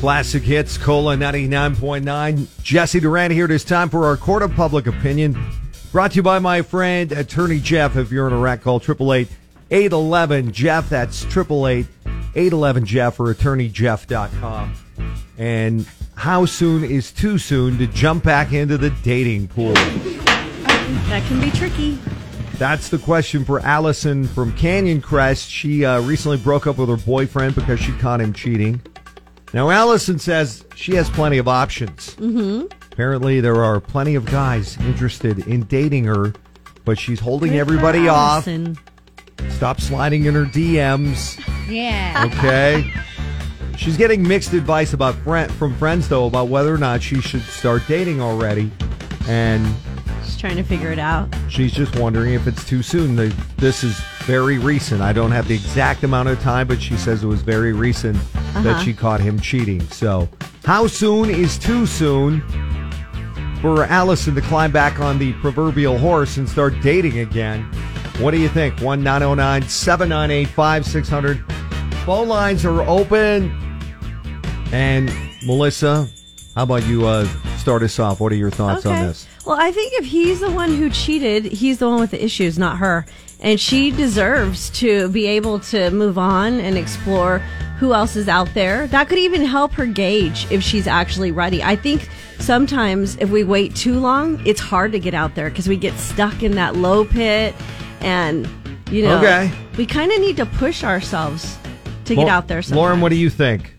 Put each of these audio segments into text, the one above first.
Classic hits, Cola 99.9. Jesse Duran here. It is time for our Court of Public Opinion. Brought to you by my friend, Attorney Jeff. If you're in Iraq, call 888 811 Jeff. That's 888 811 Jeff or attorneyjeff.com. And how soon is too soon to jump back into the dating pool? That can be tricky. That's the question for Allison from Canyon Crest. She uh, recently broke up with her boyfriend because she caught him cheating. Now, Allison says she has plenty of options. Mm-hmm. Apparently, there are plenty of guys interested in dating her, but she's holding Good everybody off. Allison. Stop sliding in her DMs. Yeah. Okay. she's getting mixed advice about friend, from friends though about whether or not she should start dating already, and She's trying to figure it out. she's just wondering if it's too soon. The- This is very recent. I don't have the exact amount of time, but she says it was very recent that Uh-huh. she caught him cheating. So, how soon is too soon for Allison to climb back on the proverbial horse and start dating again? What do you think? 1 909 798 5600. Phone lines are open. And Melissa, how about you uh, start us off? What are your thoughts on this? Well, I think if he's the one who cheated, he's the one with the issues, not her. And she deserves to be able to move on and explore who else is out there. That could even help her gauge if she's actually ready. I think sometimes if we wait too long, it's hard to get out there because we get stuck in that low pit and, you know, Okay. we kind of need to push ourselves to get out there. Lauren, what do you think?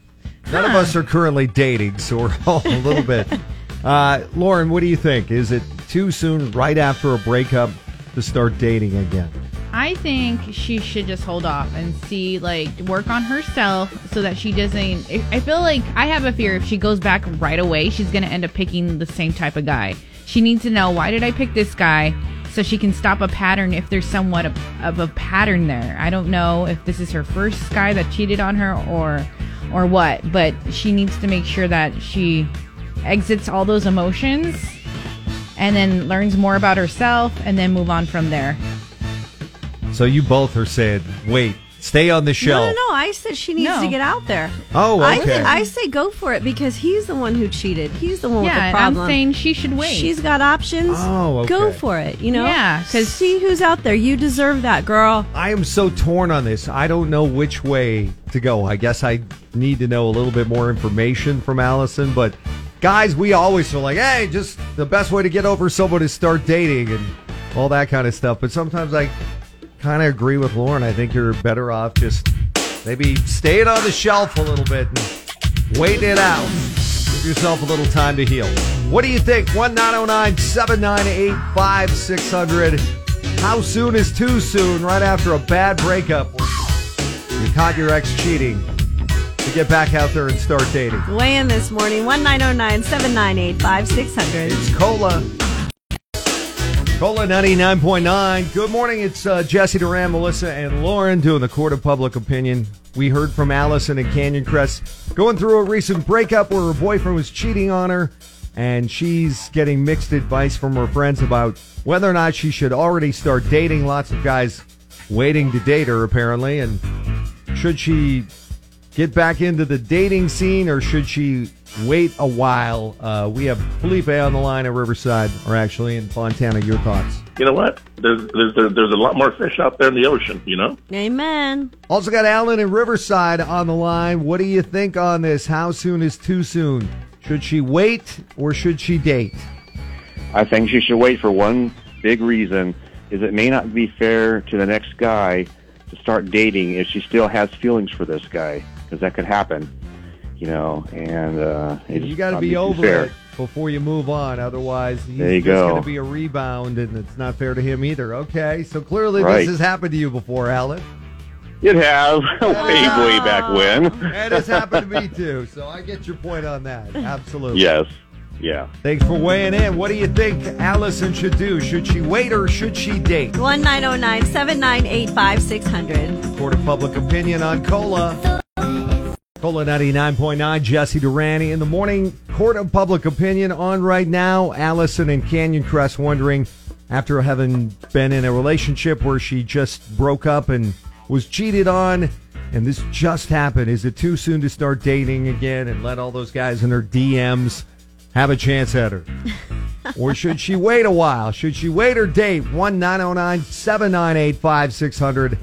None of us are currently dating, so we're all a little bit. Uh, Lauren, what do you think? Is it too soon, right after a breakup, to start dating again? I think she should just hold off and see, like, work on herself so that she doesn't. I feel like I have a fear if she goes back right away, she's going to end up picking the same type of guy. She needs to know why did I pick this guy so she can stop a pattern if there's somewhat of, of a pattern there. I don't know if this is her first guy that cheated on her or or what, but she needs to make sure that she exits all those emotions and then learns more about herself and then move on from there. So you both are saying, wait, stay on the No, shelf. no, no. I said she needs No. to get out there. Oh, I, okay. think, I say go for it because he's the one who cheated. He's the one with the and problem. I'm saying she should wait. She's got options. Oh, Go for it. You know. Yeah, 'cause- see who's out there. You deserve that, girl. I am so torn on this. I don't know which way to go. I guess I need to know a little bit more information from Allison. But guys, we always feel like, hey, just the best way to get over someone is start dating and all that kind of stuff. But sometimes I kind of agree with Lauren. I think you're better off just maybe staying on the shelf a little bit and waiting it out. Give yourself a little time to heal. What do you think? 1 798 5600. How soon is too soon right after a bad breakup? You caught your ex cheating to get back out there and start dating. Weigh in this morning. One nine zero nine seven nine eight five six hundred. It's Cola. Cola 99.9. Good morning. It's uh, Jesse Duran, Melissa, and Lauren doing the Court of Public Opinion. We heard from Allison in Canyon Crest going through a recent breakup where her boyfriend was cheating on her, and she's getting mixed advice from her friends about whether or not she should already start dating. Lots of guys waiting to date her, apparently, and should she get back into the dating scene or should she wait a while? Uh, we have Felipe on the line at Riverside, or actually in Fontana. Your thoughts? you know what? There's there's there's, there's a lot more fish out there in the ocean. You know. Amen. Also got Alan in Riverside on the line. What do you think on this? How soon is too soon? Should she wait or should she date? I think she should wait for one big reason is it may not be fair to the next guy to start dating if she still has feelings for this guy because that could happen, you know. And uh, it's you got to be over fair. it before you move on. Otherwise, he's There you just go. going to be a rebound, and it's not fair to him either. Okay, so clearly Right. this has happened to you before, Alan. It has way way back when. And it's happened to me too. So I get your point on that. Absolutely. yes, yeah. Thanks for weighing in. What do you think Allison should do? Should she wait or should she date? One nine zero nine seven nine eight five six hundred. Court of public opinion on Cola. Cola 99.9, Jesse Duran in the morning. Court of public opinion on right now. Allison and Canyon Crest wondering, after having been in a relationship where she just broke up and was cheated on, and this just happened, is it too soon to start dating again and let all those guys in her DMs have a chance at her? or should she wait a while? Should she wait or date? 1 909 798 5600.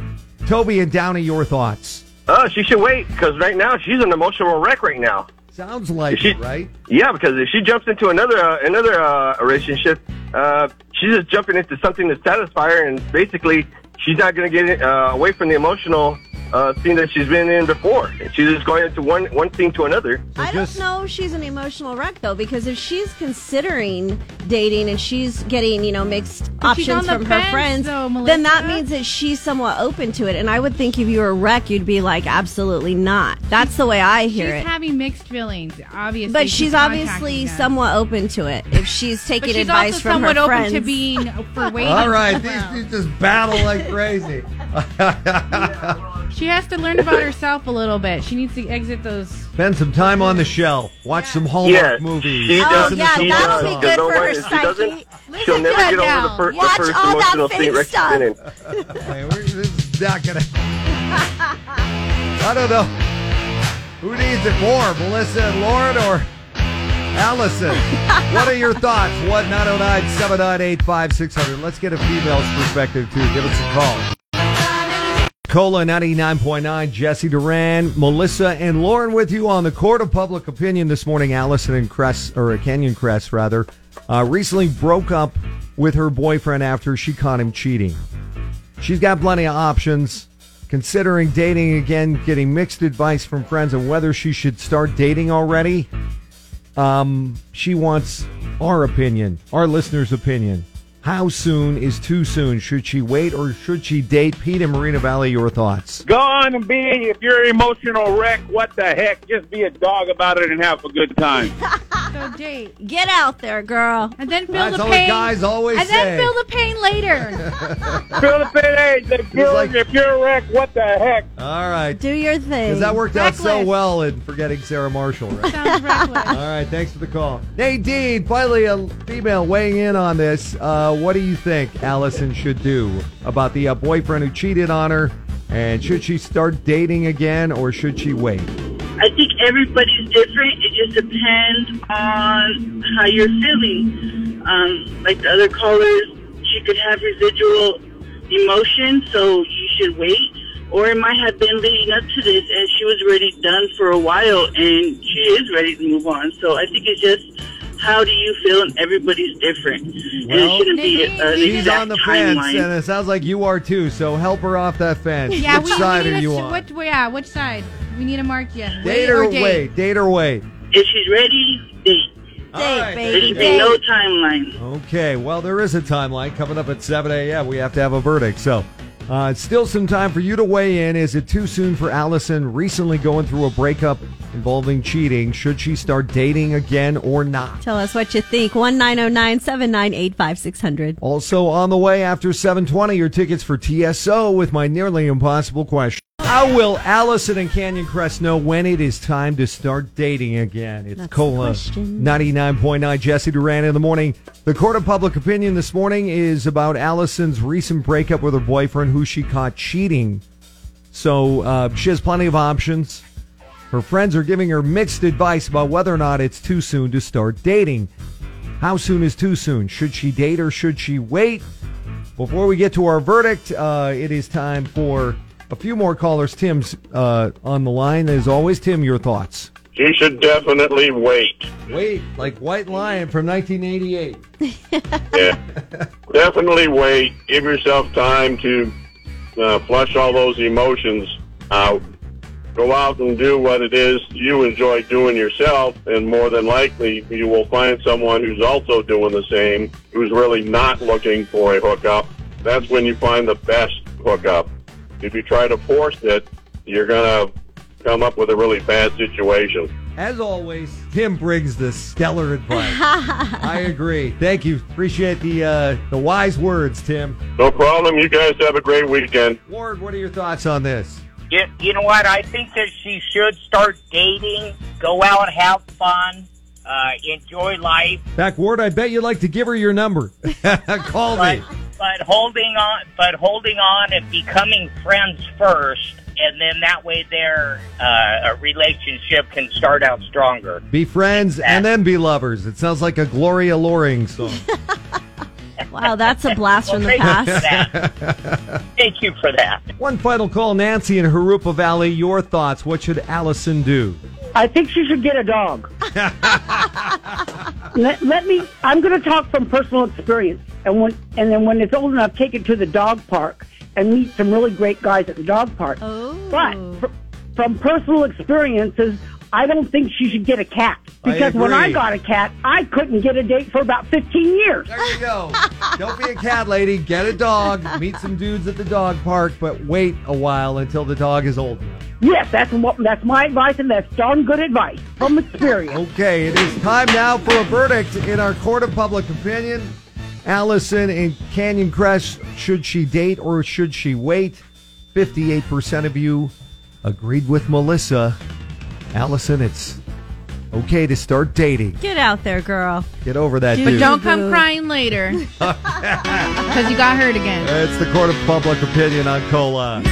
Toby and Downey, your thoughts. Oh, she should wait because right now she's an emotional wreck right now. Sounds like She- it, right? Yeah, because if she jumps into another uh, another uh, relationship, uh, she's just jumping into something to satisfy her, and basically she's not going to get uh, away from the emotional uh, thing that she's been in before. She's just going into one one thing to another. I just- don't know if she's an emotional wreck though, because if she's considering dating and she's getting, you know, mixed But options from her fence, friends, though, then that means that she's somewhat open to it. And I would think if you were a wreck, you'd be like, absolutely not. That's the way I hear She's it. She's having mixed feelings, obviously. but she's contacting obviously them. somewhat open to it if she's taking she's advice also from somewhat her open friends. to being for waiting. All right, as these well. just battle like crazy. She has to learn about herself a little bit. She needs to exit those. Spend some time on the shelf. Watch some Hallmark Yeah, movies. she Oh, does. yeah, she that'll does. be Because good no for her one- if she doesn't, psyche. she'll Listen never to get over now. the, fir- the Watch first all that emotional fake thing Rex stuff. has been in. Hey, we're, this is not gonna. I don't know. Who needs it more, Melissa and Lauren or Allison? what are your thoughts? 1 909 798 5600. Let's get a female's perspective, too. Give us a call. Cola 99.9, Jesse Duran, Melissa, and Lauren with you on the Court of Public Opinion this morning. Allison and Cress, or Canyon Crest, rather, uh, recently broke up with her boyfriend after she caught him cheating. She's got plenty of options. Considering dating again, getting mixed advice from friends on whether she should start dating already. Um, she wants our opinion, our listeners' opinion. How soon is too soon? Should she wait or should she date? Pete and Moreno Valley, your thoughts. Go on and be, if you're an emotional wreck, what the heck? Just be a dog about it and have a good time. So date. Get out there, girl. And then feel That's the all pain. the guys always and say. then feel the pain later. Feel the pain, hey, the feeling, like- if you're a wreck, what the heck? All right. Do your thing. Because that worked out so Reckless. well in forgetting Sarah Marshall, right? Sounds reckless. All right, thanks for the call. Nadine, finally a female weighing in on this. Uh, what do you think Allison should do about the uh, boyfriend who cheated on her? And should she start dating again or should she wait? I think everybody's different. It just depends on how you're feeling. Um, like the other callers, she could have residual emotion, so you should wait. Or it might have been leading up to this, and she was already done for a while, and she is ready to move on. So I think it's just how do you feel, and everybody's different. and Well, it shouldn't be a, an She's exact on the fence, timeline. and it sounds like you are too. So help her off that fence. Yeah, Which we, side we are you a, on? Which, yeah, which side? We need to mark you. date Wait or, or date. wait? Date or wait? if she's ready, date. Date, right, baby, should date. be no timeline. Okay, well, there is a timeline coming up at 7 a.m. We have to have a verdict. So, uh, it's still some time for you to weigh in. Is it too soon for Allison recently going through a breakup involving cheating? Should she start dating again or not? Tell us what you think. One nine zero nine seven nine eight five six hundred. Also on the way after 720, your tickets for TSO with my nearly impossible question. How will Allison and Canyon Crest know when it is time to start dating again? It's That's Cola question. 99.9 Jesse Duran in the morning. The court of public opinion this morning is about Allison's recent breakup with her boyfriend who she caught cheating. So uh, she has plenty of options. Her friends are giving her mixed advice about whether or not it's too soon to start dating. How soon is too soon? Should she date or should she wait? Before we get to our verdict, uh, it is time for a few more callers. Tim's uh, on the line. As always, Tim, your thoughts. She should definitely wait. Wait, like White Lion from 1988. Yeah. definitely wait. Give yourself time to uh, flush all those emotions out. Go out and do what it is you enjoy doing yourself, and more than likely, you will find someone who's also doing the same, who's really not looking for a hookup. That's when you find the best hookup. If you try to force it, you're going to come up with a really bad situation. As always, Tim brings the stellar advice. I agree. Thank you. Appreciate the uh, the wise words, Tim. No problem. You guys have a great weekend. Ward, what are your thoughts on this? You, you know what? I think that she should start dating, go out, have fun, uh, enjoy life, Back, Ward, I bet you'd like to give her your number. Call but me. But holding on, but holding on and becoming friends first, and then that way their uh, relationship can start out stronger. Be friends and then be lovers. It sounds like a Gloria Loring song. Wow, that's a blast from the Thank you for past. that. Thank you for that. One final call, Nancy in Jurupa Valley. Your thoughts? What should Allison do? I think she should get a dog. let, let me. I'm going to talk from personal experience, and when and then when it's old enough, take it to the dog park and meet some really great guys at the dog park. Oh. But fr- from personal experiences, I don't think she should get a cat I because when I got a cat, I couldn't get a date for about 15 years. There you go. Don't be a cat lady. Get a dog. Meet some dudes at the dog park, but wait a while until the dog is old enough. Yes, that's what that's my advice, and that's darn good advice from experience. Okay, it is time now for a verdict in our court of public opinion. Allison in Canyon Crest, should she date or should she wait? 58% of you agreed with Melissa. Allison, it's okay to start dating. Get out there, girl. Get over that dude. But don't come crying later because you got hurt again. It's the court of public opinion on Cola.